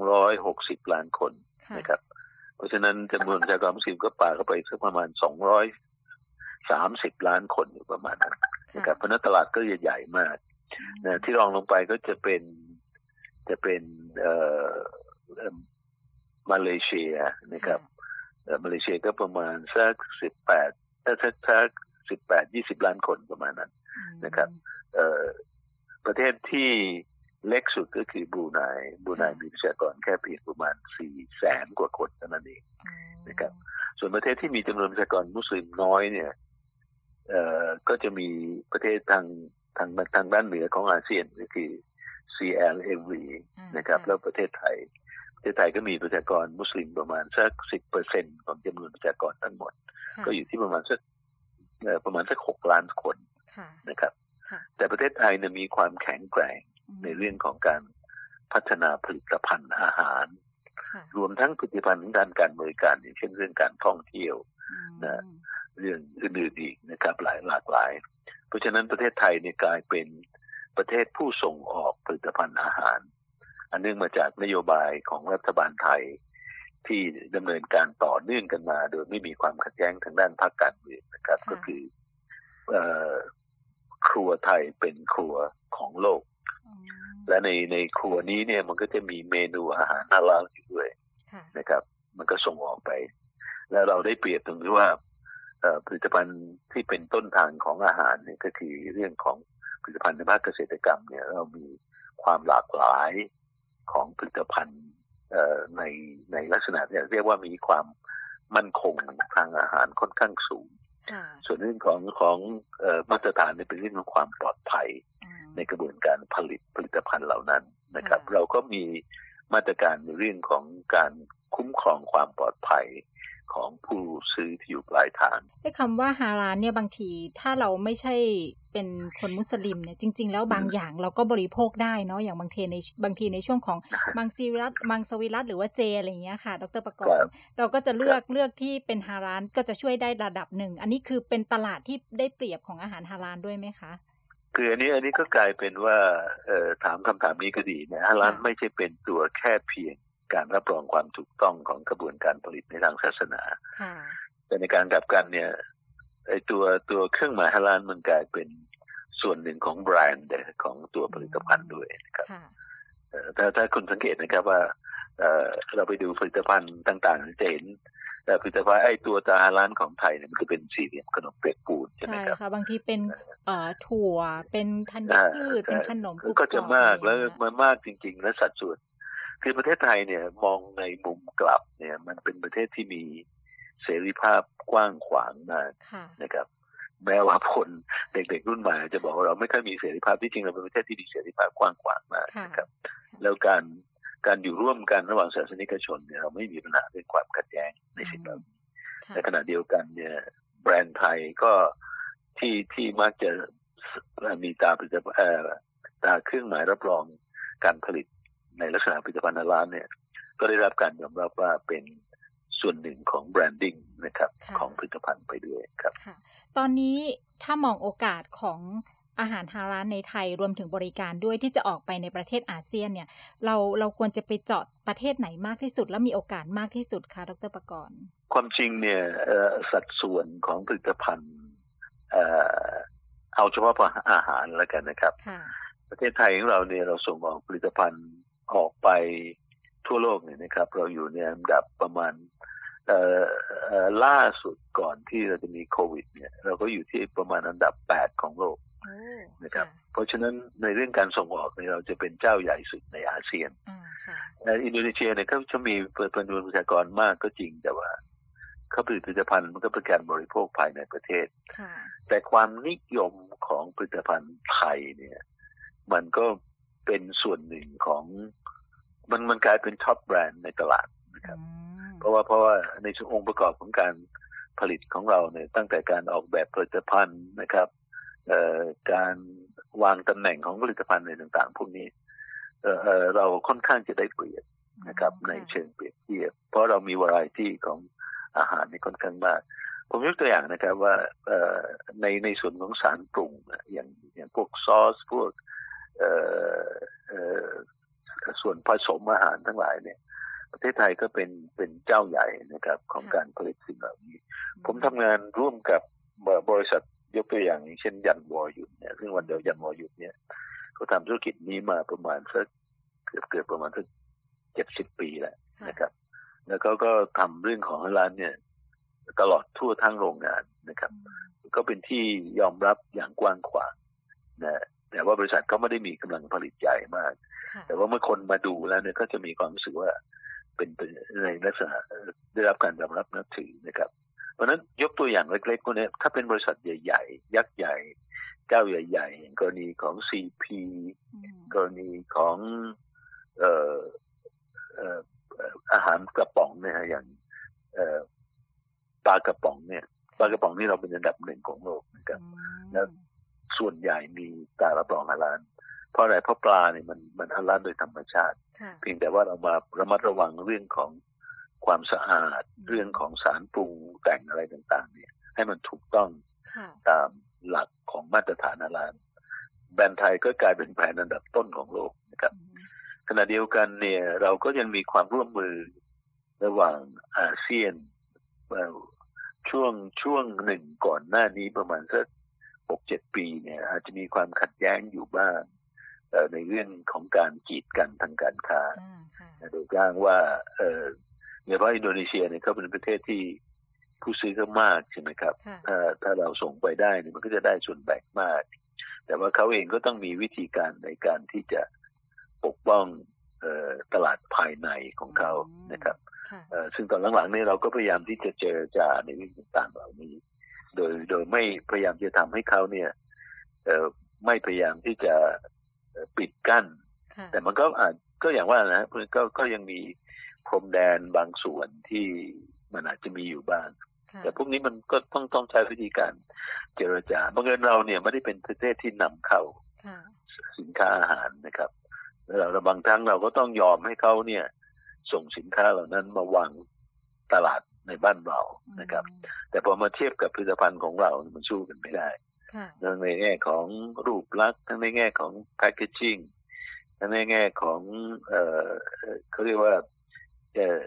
260 ล้านคนนะครับราะฉะนั้นจำนวนประชากรมุสลิมก็ปาเข้าไปสักประมาณสองร้อยสามสิบล้านคนอยู่ประมาณนั้นนะครับเพราะนั้นตลาดก็ใหญ่มากนะที่รองลงไปก็จะเป็นจะเป็นเอ่อมาเลเซียนะครับมาเลเซียก็ประมาณสักสิบแปดถ้าสักสัก สิบแปดยี่สิบล้านคนประมาณนั้นนะครับเอ่อประเทศที่เล็กสุดก็คือบรูไนบรูไนมีประชากรแค่เพียงประมาณสี่แสนกว่าคนเท่านั้นเองนะครับ ส่วนประเทศที่มีจำนวนประชากรมุสลิมน้อยเนี่ยเอ่อก็จะมีประเทศทางทางทางด้านเหนือของอาเซียนก็คือ CLMV นะครับ แล้วประเทศไทย ประเทศไทยก็มีประชากรมุสลิมประมาณสักสิบเปอร์เซ็นของจำนวนประชากรทั้งหมด ก็อยู่ที่ประมาณสัก ประมาณสักหกล้านคนนะครับแต่ประเทศไทยเนี่ยมีความแข็งแกร่งในเรื่องของการพัฒนาผลิตภัณฑ์อาหาร รวมทั้งผลิตภัณฑ์ด้านการบริการอย่างเช่นเรื่องการท่องเที่ยวนะเรื่องอื่นๆอีกนะครับหลายหลากหลาย เพราะฉะนั้นประเทศไทยเนี่ยกลายเป็นประเทศผู้ส่งออกผลิตภัณฑ์อาหาร อันเนื่องมาจากนโยบายของรัฐบาลไทย ที่ดำเนินการต่อเนื่องกันมา โดยไม่มีความขัดแย้งทางด้านภาคการเมืองนะครับ ก็คือครัวไทยเป็นครัวของโลก และในในครัวนี้เนี่ยมันก็จะมีเมนูอาหารน่ารักอยู่ด้วยนะครับ มันก็ส่งออกไป แล้วเราได้เปรียบตรงที่ว่าผลิตภัณฑ์ที่เป็นต้นทางของอาหารเนี่ยก็คือเรื่องของผลิตภัณฑ์ในภาคเกษตรกรรมเนี่ยเรามีความหลากหลายของผลิตภัณฑ์ ในในลักษณะเนี่ยเรียกว่ามีความมั่นคงทางอาหารค่อนข้างสูง ส่วนเรื่องของของมาตรฐานเนี่ยเป็นเรื่องของความปลอดภัย ในกระบวนการผลิตผลิตภัณฑ์เหล่านั้นนะครับ เราก็มีมาตรการในเรื่องของการคุ้มครองความปลอดภัย ของผู้ซื้อที่อยู่ปลายทางไอ้คำว่าฮารานเนี่ยบางทีถ้าเราไม่ใช่เป็นคนมุสลิมเนี่ยจริง ๆ แล้วบางอย่างเราก็บริโภคได้เนาะอย่างบางทีในบางทีในช่วงของมังซีรัตมังสวิรัตหรือว่าเจอะไรอย่างเงี้ยค่ะ ดรประกอบเราก็จะเลือกเลือกที่เป็นฮารานก็จะช่วยได้ระดับหนึ่ง อันนี้คือเป็นตลาดที่ได้เปรียบของอาหารฮารานด้วยไหมคะคืออันนี้อันนี้ก็กลายเป็นว่าเออถามคำถามนี้ก็ดีนะฮารานไม่ใช่เป็นตัวแค่เพียง การรับรองความถูกต้องของกระบวนการผลิตในทางศาสนาแต่ในการกลับกันเนี่ยไอตัวตัวเครื่องหมายฮาลาลมันกลายเป็นส่วนหนึ่งของแบรนด์ของตัวผลิตภัณฑ์ด้วยนะครับถ้าถ้าคุณสังเกตนะครับว่าเราไปดูผลิตภัณฑ์ต่างๆจะเห็นแต่ผลิตภัณฑ์ไอ้ตัวตาร้านของไทยเนี่ยมันคือเป็นสี่เหลี่ยมขนมเปียกปูนใช่ไหมครับใช่ค่ะบางทีเป็นเอ่อถั่วเป็นธัญพืชเป็นขนมก็จะมากแล้วมันมากจริง ๆ และสัดส่วน คือประเทศไทยเนี่ยมองในมุมกลับเนี่ย มันเป็นประเทศที่มีเสรีภาพกว้างขวางมากนะครับ แม้ว่าคนเด็กๆรุ่นใหม่จะบอกว่าเราไม่ค่อยมีเสรีภาพที่จริงเราเป็นประเทศที่มีเสรีภาพกว้างขวางมากนะครับ แล้วการการอยู่ร่วมกันระหว่างศาสนิกชนเนี่ยเราไม่มีปัญหาเรื่องความขัดแย้งในสิ่งเหล่านี้ในขณะเดียวกันเนี่ย แบรนด์ไทยก็ที่ที่มักจะมีตาผลิตตาเครื่องหมายรับรองการผลิต ในลักษณะผลิตภัณฑ์ร้านเนี่ยก็ได้รับการยอมรับว่าเป็นส่วนหนึ่งของแบรนดิ้งนะครับของผลิตภัณฑ์ไปด้วยครับตอนนี้ถ้ามองโอกาสของอาหารฮาร้านในไทยรวมถึงบริการด้วยที่จะออกไปในประเทศอาเซียนเนี่ย เราเราควรจะไปเจาะประเทศไหนมากที่สุด และมีโอกาสมากที่สุดคะดรประกรณ์ ความจริงเนี่ยสัดส่วนของผลิตภัณฑ์เอาเฉพาะอาหารแล้วกันนะครับ ประเทศไทยของเราเนี่ยเราส่งออกผลิตภัณฑ์ ออกไปทั่วโลกเนี่ยนะครับ เราอยู่ในอันดับประมาณล่าสุดก่อนที่เราจะมีโควิด เนี่ยเราก็อยู่ที่ประมาณอันดับแปดของโลกนะครับ เพราะฉะนั้นในเรื่องการส่งออกเนี่ยเราจะเป็นเจ้าใหญ่สุดในอาเซียนอินโดนีเซียเนี่ยเขาจะมีเปิดประประชากรมากก็จริงแต่ว่าเขาผลิตผลิตภัณฑ์มันก็เป็นการบริโภคภายในประเทศ แต่ความนิยมของผลิตภัณฑ์ไทยเนี่ย มันก็ เป็นส่วนหนึ่งของมันมันกลายเป็น top brand ในตลาดนะครับ เพราะว่าเพราะว่าในช่วงองค์ประกอบของการผลิตของเราเนี่ยตั้งแต่การออกแบบผลิตภัณฑ์นะครับการวางตำแหน่งของผลิตภัณฑ์ในต่างๆ พวกนี้เราค่อนข้างจะได้เปรียบนะครับ ในเชิงเปรียบเทียบ เพราะเรามีวาไรตี้ของอาหารนี่ค่อนข้างมาก ผมยกตัวอย่างนะครับว่าในในส่วนของสารปรุงอย่างอย่างพวกซอส พวก ส่วนผสมอาหารทั้งหลายเนี่ย ประเทศไทยก็เป็นเป็นเจ้าใหญ่นะครับ ของการผลิตสิ่งเหล่านี้ ผมทำงานร่วมกับบริษัทยกตัวอย่างเช่นยันวอยุดเนี่ยซึ่งวันเดียวยันวอยุดเนี่ยเขาทำธุรกิจนี้มาประมาณสักเกือบเกือบประมาณสักเจ็ดสิบปีแล้วนะครับ แล้วก็ก็ทำเรื่องของร้านเนี่ยตลอดทั่วทั้งโรงงานนะครับ ก็เป็นที่ยอมรับอย่างกว้างขวางนะ แต่ว่าบริษัทก็ไม่ได้มีกำลังผลิตใหญ่มาก แต่ว่าเมื่อคนมาดูแล้วเนี่ยก็จะมีความรู้สึกว่าเป็นในลักษณะได้รับการยอมรับนับถือนะครับ เพราะนั้นยกตัวอย่างเล็กๆพวกนี้ถ้าเป็นบริษัทใหญ่ ๆ ยักษ์ใหญ่เจ้าใหญ่ๆกรณีของ CP กรณีของเอ่ออาหารกระป๋องเนี่ยอย่างปลากระป๋องเนี่ยปลากระป๋องนี่เราเป็นอันดับหนึ่งของโลกนะครับแล้ว ส่วนใหญ่มีการรับรองฮาลาลเพราะอะไรเพราะปลาเนี่ยมันมันฮาลาลโดยธรรมชาติ เพียงแต่ว่าเรามาระมัดระวังเรื่องของความสะอาดเรื่องของสารปรุงแต่งอะไรต่าง ๆ เนี่ย ให้มันถูกต้องตามหลักของมาตรฐานฮาลาลแบรนด์ไทยก็กลายเป็นแบรนด์อันดับต้นของโลกนะครับขณะเดียวกันเนี่ยเราก็ยังมีความร่วมมือระหว่างอาเซียนช่วงช่วงหนึ่งก่อนหน้านี้ประมาณสัก หกเจ็ดปีเนี่ยอาจจะมีความขัดแย้งอยู่บ้างในเรื่องของการกีดกันทางการค้าโดยอ้างว่าเออเฉพาะอินโดนีเซียเนี่ยเขาเป็นประเทศที่ผู้ซื้อก็มากใช่ไหมครับ ถ้าถ้าเราส่งไปได้เนี่ยมันก็จะได้ส่วนแบ่งมาก แต่ว่าเขาเองก็ต้องมีวิธีการในการที่จะปกป้องตลาดภายในของเขานะครับซึ่งตอนหลังๆนี่เราก็พยายามที่จะเจรจาในเรื่องต่างๆเหล่านี้ โดยโดยไม่พยายามจะทำให้เขาเนี่ยไม่พยายามที่จะปิดกั้น แต่มันก็อาจก็อย่างว่านะก็ก็ยังมีพรมแดนบางส่วนที่มันอาจจะมีอยู่บ้างแต่พวกนี้มันก็ต้องต้องใช้วิธีการเจรจาบังเอิญเราเนี่ยไม่ได้เป็นประเทศที่นำเข้าสินค้าอาหารนะครับเราบางครั้งเราก็ต้องยอมให้เขาเนี่ย ส่งสินค้าเหล่านั้นมาวางตลาด ในบ้านเรานะครับ แต่พอมาเทียบกับผลิตภัณฑ์ของเรา มันสู้กันไม่ได้ทั้งในแง่ของรูปลักษณ์ทั้งในแง่ของแพคเกจิ้งทั้งในแง่ของเอ่อเขาเรียกว่าเอ่อ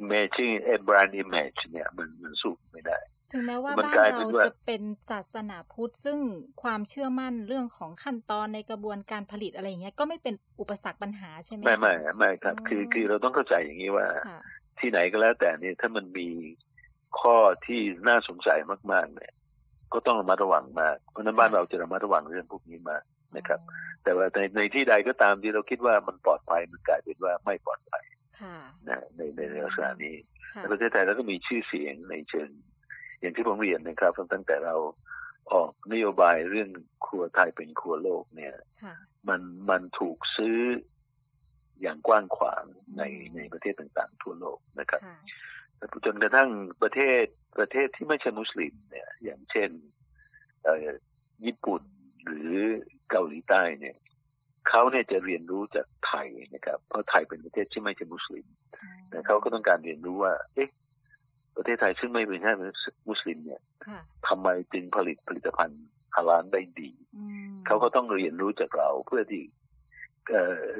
imaging เอ brand image เนี่ยมันมันสู้ไม่ได้ถึงแม้ว่าบ้านเราจะเป็นศาสนาพุทธ ซึ่งความเชื่อมั่นเรื่องของขั้นตอนในกระบวนการผลิตอะไรอย่างเงี้ยก็ไม่เป็นอุปสรรคปัญหาใช่ไหมไม่ไม่ไม่ครับ คือคือเราต้องเข้าใจอย่างนี้ว่า ที่ไหนก็แล้วแต่เนี่ยถ้ามันมีข้อที่น่าสงสัยมากๆ เนี่ย ก็ต้องระมัดระวังมากเพราะนั้นบ้านเราจะระมัดระวังเรื่องพวกนี้มากนะครับ แต่ว่าในในที่ใดก็ตามที่เราคิดว่ามันปลอดภัยมันกลายเป็นว่าไม่ปลอดภัยนะในในลักษณะนี้ประเทศไทยเราก็มีชื่อเสียงในเชิงอย่างที่ผมเรียนนะครับ ตั้งแต่เราออกนโยบายเรื่องครัวไทยเป็นครัวโลกเนี่ย มันมันถูกซื้อ อย่างกว้างขวางในในประเทศต่างๆ ทั่วโลกนะครับจนกระทั่งประเทศประเทศที่ไม่ใช่มุสลิมเนี่ย อย่างเช่นญี่ปุ่นหรือเกาหลีใต้เนี่ยเขาเนี่ยจะเรียนรู้จากไทยนะครับ เพราะไทยเป็นประเทศที่ไม่ใช่มุสลิมแต่เขาก็ต้องการเรียนรู้ว่า เอ๊ะ ประเทศไทยซึ่งไม่เป็นแค่มุสลิมเนี่ยทำไมจึงผลิตผลิตภัณฑ์ฮาลาลได้ดี เขาก็ต้องเรียนรู้จากเราเพื่อที่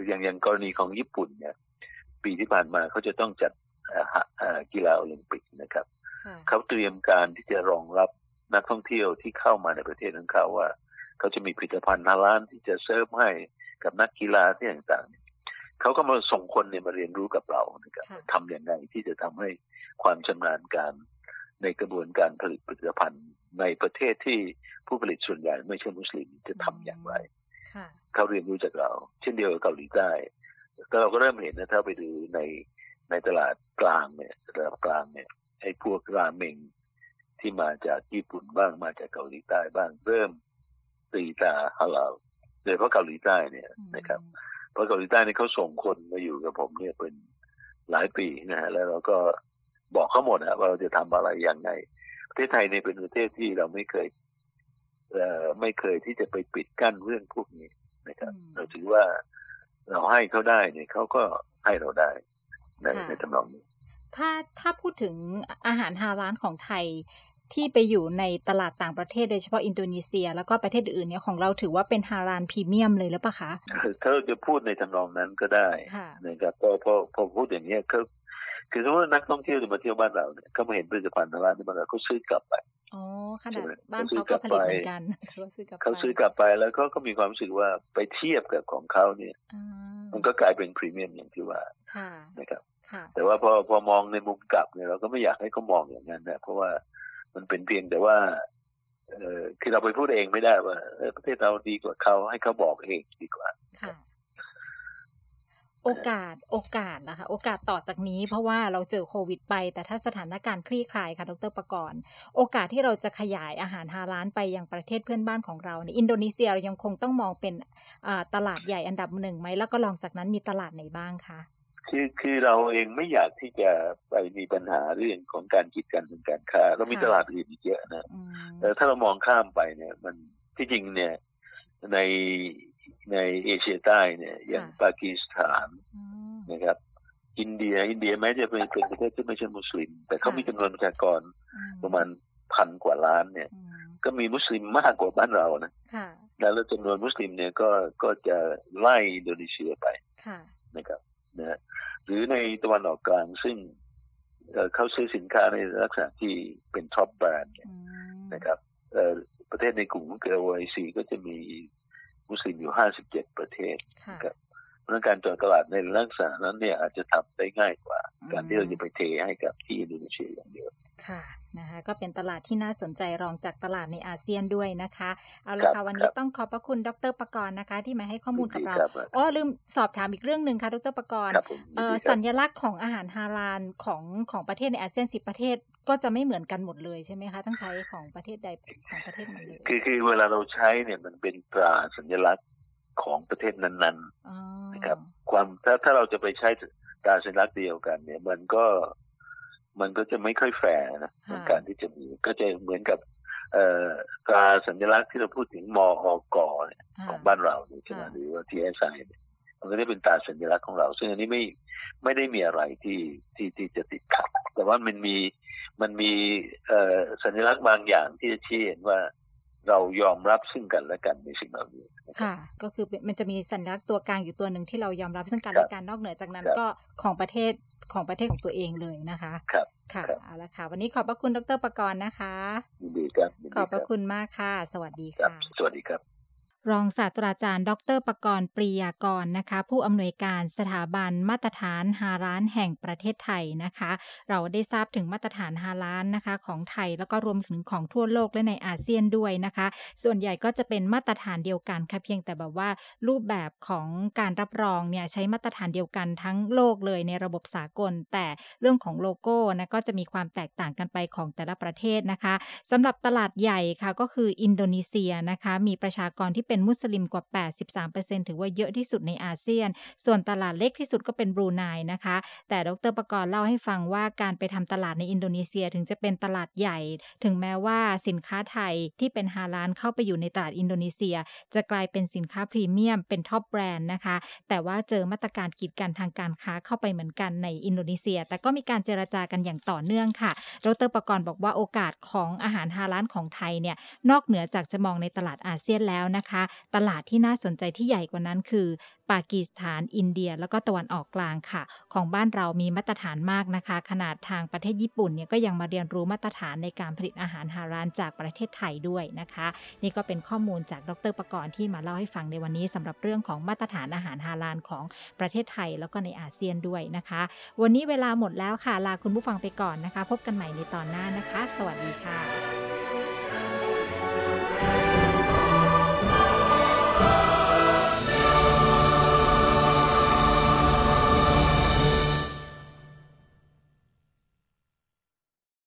อย่างอย่างกรณีของญี่ปุ่นเนี่ย ปีที่ผ่านมาเขาจะต้องจัดกีฬาโอลิมปิกนะครับ เขาเตรียมการที่จะรองรับนักท่องเที่ยวที่เข้ามาในประเทศของเขาว่า เขาจะมีผลิตภัณฑ์ฮาลาลที่จะเซิร์ฟให้กับนักกีฬาที่ต่างๆเขาก็มาส่งคนเนี่ยมาเรียนรู้กับเรานะครับทำอย่างไรที่จะทำให้ความชำนาญการในกระบวนการผลิตผลิตภัณฑ์ในประเทศที่ผู้ผลิตส่วนใหญ่ไม่ใช่มุสลิมจะทำอย่างไร เขาเรียนรู้จากเรา เช่นเดียวกับเกาหลีใต้แต่เราก็เริ่มเห็นนะถ้าไปดูในในตลาดกลางเนี่ยตลาดกลางเนี่ยไอ้พวกราเมงที่มาจากญี่ปุ่นบ้างมาจากเกาหลีใต้บ้างเริ่มตีตาฮาลาลโดยเพราะเกาหลีใต้เนี่ยนะครับ เพราะเกาหลีใต้นี่เขาส่งคนมาอยู่กับผมเนี่ยเป็นหลายปีนะฮะแล้วเราก็บอกเขาหมดนะว่าเราจะทำอะไรยังไงประเทศไทยเนี่ยเป็นประเทศที่เราไม่เคยเอ่อ ไม่เคยที่จะไปปิดกั้นเรื่องพวกนี้นะครับ เราถือว่าเราให้เขาได้เนี่ยเขาก็ให้เราได้ในในตำนองนี้ถ้าถ้าพูดถึงอาหารฮาลาลของไทยที่ไปอยู่ในตลาดต่างประเทศโดยเฉพาะอินโดนีเซีย แล้วก็ประเทศอื่นเนี่ยของเราถือว่าเป็นฮาลาลพรีเมียมเลยหรือเปล่าคะถ้าจะพูดในทำนองนั้นก็ได้นะครับพอพอพอพูดอย่างนี้เขาคือสมมตินักท่องเที่ยวจะมาเที่ยวบ้านเราเนี่ยเขามาเห็นผลิตภัณฑ์ร้านที่บ้านเราเขาซื้อกลับไป อ๋อขนาดบ้านเขาก็ผลิตเหมือนกันเขาซื้อกลับไปเขาซื้อกลับไปแล้วเขาก็มีความรู้สึกว่าไปเทียบกับของเขาเนี่ยมันก็กลายเป็นพรีเมียมอย่างที่ว่านะครับแต่ว่าพอพอมองในมุมกลับเนี่ยเราก็ไม่อยากให้เขามองอย่างนั้นนะเพราะว่ามันเป็นเพียงแต่ว่าเออคือเราไปพูดเองไม่ได้ว่าประเทศเราดีกว่าเขาให้เขาบอกเองดีกว่าค่ะ โอกาสโอกาสนะคะ โอกาสต่อจากนี้ เพราะว่าเราเจอโควิด ไป แต่ถ้าสถานการณ์คลี่คลายค่ะดรประกรณ์ โอกาสที่เราจะขยายอาหารฮาลาลไปยังประเทศเพื่อนบ้านของเราในอินโดนีเซียเรายังคงต้องมองเป็นตลาดใหญ่อันดับหนึ่งไหมแล้วก็ลองจากนั้นมีตลาดไหนบ้างคะคือคือเราเองไม่อยากที่จะไปมีปัญหาเรื่องของการกีดกันทางการค้า เรามีตลาดอื่นอีกเยอะนะแต่ถ้าเรามองข้ามไปเนี่ย มันที่จริงเนี่ยใน ในเอเชียใต้เนี่ยอย่างปากีสถานนะครับ อินเดีย อินเดียแม้จะเป็นประเทศที่ไม่ใช่มุสลิม แต่เขามีจำนวนประชากรประมาณพันกว่าล้านเนี่ย ก็มีมุสลิมมากกว่าบ้านเรานะแล้วจำนวนมุสลิมเนี่ยก็ก็จะไล่อินโดนีเซียไปนะครับนะหรือในตะวันออกกลางซึ่งเขาซื้อสินค้าในลักษณะที่เป็น top brand นะครับประเทศในกลุ่ม OIC ก็จะมี มุสลิมอยู่ห้าสิบเจ็ดประเทศครับเพราะการเจาะตลาดในลักษณะนั้นเนี่ยอาจจะทำได้ง่ายกว่า การที่เราจะไปเทให้กับที่อินโดนีเซียอย่างเดียวค่ะนะคะก็เป็นตลาดที่น่าสนใจรองจากตลาดในอาเซียนด้วยนะคะเอาละค่ะวันนี้ต้องขอบพระคุณดรประกรณ์นะคะ ที่มาให้ข้อมูลกับเราอ๋อลืมสอบถามอีกเรื่องหนึ่งค่ะดรประกรณ์สัญลักษณ์ของอาหารฮาลาลของของประเทศในอาเซียนสิบประเทศ ก็จะไม่เหมือนกันหมดเลยใช่ไหมคะต้องใช้ของประเทศใดของประเทศนั้นเลยคือคือเวลาเราใช้เนี่ยมันเป็นตราสัญลักษณ์ของประเทศนั้นๆนะครับ ความถ้าถ้าเราจะไปใช้ตราสัญลักษณ์เดียวกัน เนี่ย มันก็มันก็จะไม่ค่อยแฟร์นะการที่จะมีก็จะเหมือนกับ เอ่อตราสัญลักษณ์ที่เราพูดถึงมอกเนี่ยของบ้านเราใช่ไหมหรือว่าทีเอสไอเนี่ยมันก็ได้เป็นตราสัญลักษณ์ของเรา ซึ่งอันนี้ไม่ไม่ได้มีอะไรที่ที่ที่จะติดขัดแต่ว่ามันมี มันมีเอ่อสัญลักษณ์บางอย่างที่จะชี้เห็นว่าเรายอมรับซึ่งกันและกันในสิ่งเหล่านี้ค่ะ ก็คือมันจะมีสัญลักษณ์ตัวกลางอยู่ตัวหนึ่งที่เรายอมรับซึ่งกันและกันนอกเหนือจากนั้นก็ของประเทศของประเทศของตัวเองเลยนะคะ ครับ ค่ะเอาละค่ะ วันนี้ขอบพระคุณดรประกรณ์นะคะดีครับขอบพระคุณมากค่ะ สวัสดีค่ะ สวัสดีครับ รองศาสตราจารย์ ดรประกรณ์ปรียากรนะคะ ผู้อำนวยการสถาบันมาตรฐานฮาร้านแห่งประเทศไทยนะคะ เราได้ทราบถึงมาตรฐานฮาร้านนะคะ ของไทยแล้วก็รวมถึงของทั่วโลกและในอาเซียนด้วยนะคะ ส่วนใหญ่ก็จะเป็นมาตรฐานเดียวกันค่ะเพียงแต่แบบว่ารูปแบบของการรับรองเนี่ยใช้มาตรฐานเดียวกันทั้งโลกเลยในระบบสากล แต่เรื่องของโลโก้นะก็จะมีความแตกต่างกันไปของแต่ละประเทศนะคะสำหรับตลาดใหญ่ค่ะก็คืออินโดนีเซียนะคะ มีประชากรที่เป็นมุสลิมกว่า 83%ถือว่าเยอะที่สุดในอาเซียน ส่วนตลาดเล็กที่สุดก็เป็นบรูไนนะคะ แต่ดรประกรณ์เล่าให้ฟังว่าการไปทำตลาดในอินโดนีเซียถึงจะเป็นตลาดใหญ่ ถึงแม้ว่าสินค้าไทยที่เป็นฮาลาลเข้าไปอยู่ในตลาดอินโดนีเซีย จะกลายเป็นสินค้าพรีเมียมเป็น top brand นะคะ แต่ว่าเจอมาตรการกีดกันทางการค้าเข้าไปเหมือนกันในอินโดนีเซีย แต่ก็มีการเจรจากันอย่างต่อเนื่องค่ะ ดรประกรณ์บอกว่าโอกาสของอาหารฮาลานของไทยเนี่ยนอกเหนือจากจะมองในตลาดอาเซียนแล้วนะคะตลาดที่น่าสนใจที่ใหญ่กว่านั้นคือ ปากีสถาน อินเดีย แล้วก็ตะวันออกกลางค่ะ ของบ้านเรามีมาตรฐานมากนะคะ ขนาดทางประเทศญี่ปุ่นเนี่ยก็ยังมาเรียนรู้มาตรฐานในการผลิตอาหารฮารานจากประเทศไทยด้วยนะคะ นี่ก็เป็นข้อมูลจากดรประกรณ์ที่มาเล่าให้ฟังในวันนี้สำหรับเรื่องของมาตรฐานอาหารฮารานของประเทศไทยแล้วก็ในอาเซียนด้วยนะคะ วันนี้เวลาหมดแล้วค่ะลาคุณผู้ฟังไปก่อนนะคะ พบกันใหม่ในตอนหน้านะคะ สวัสดีค่ะ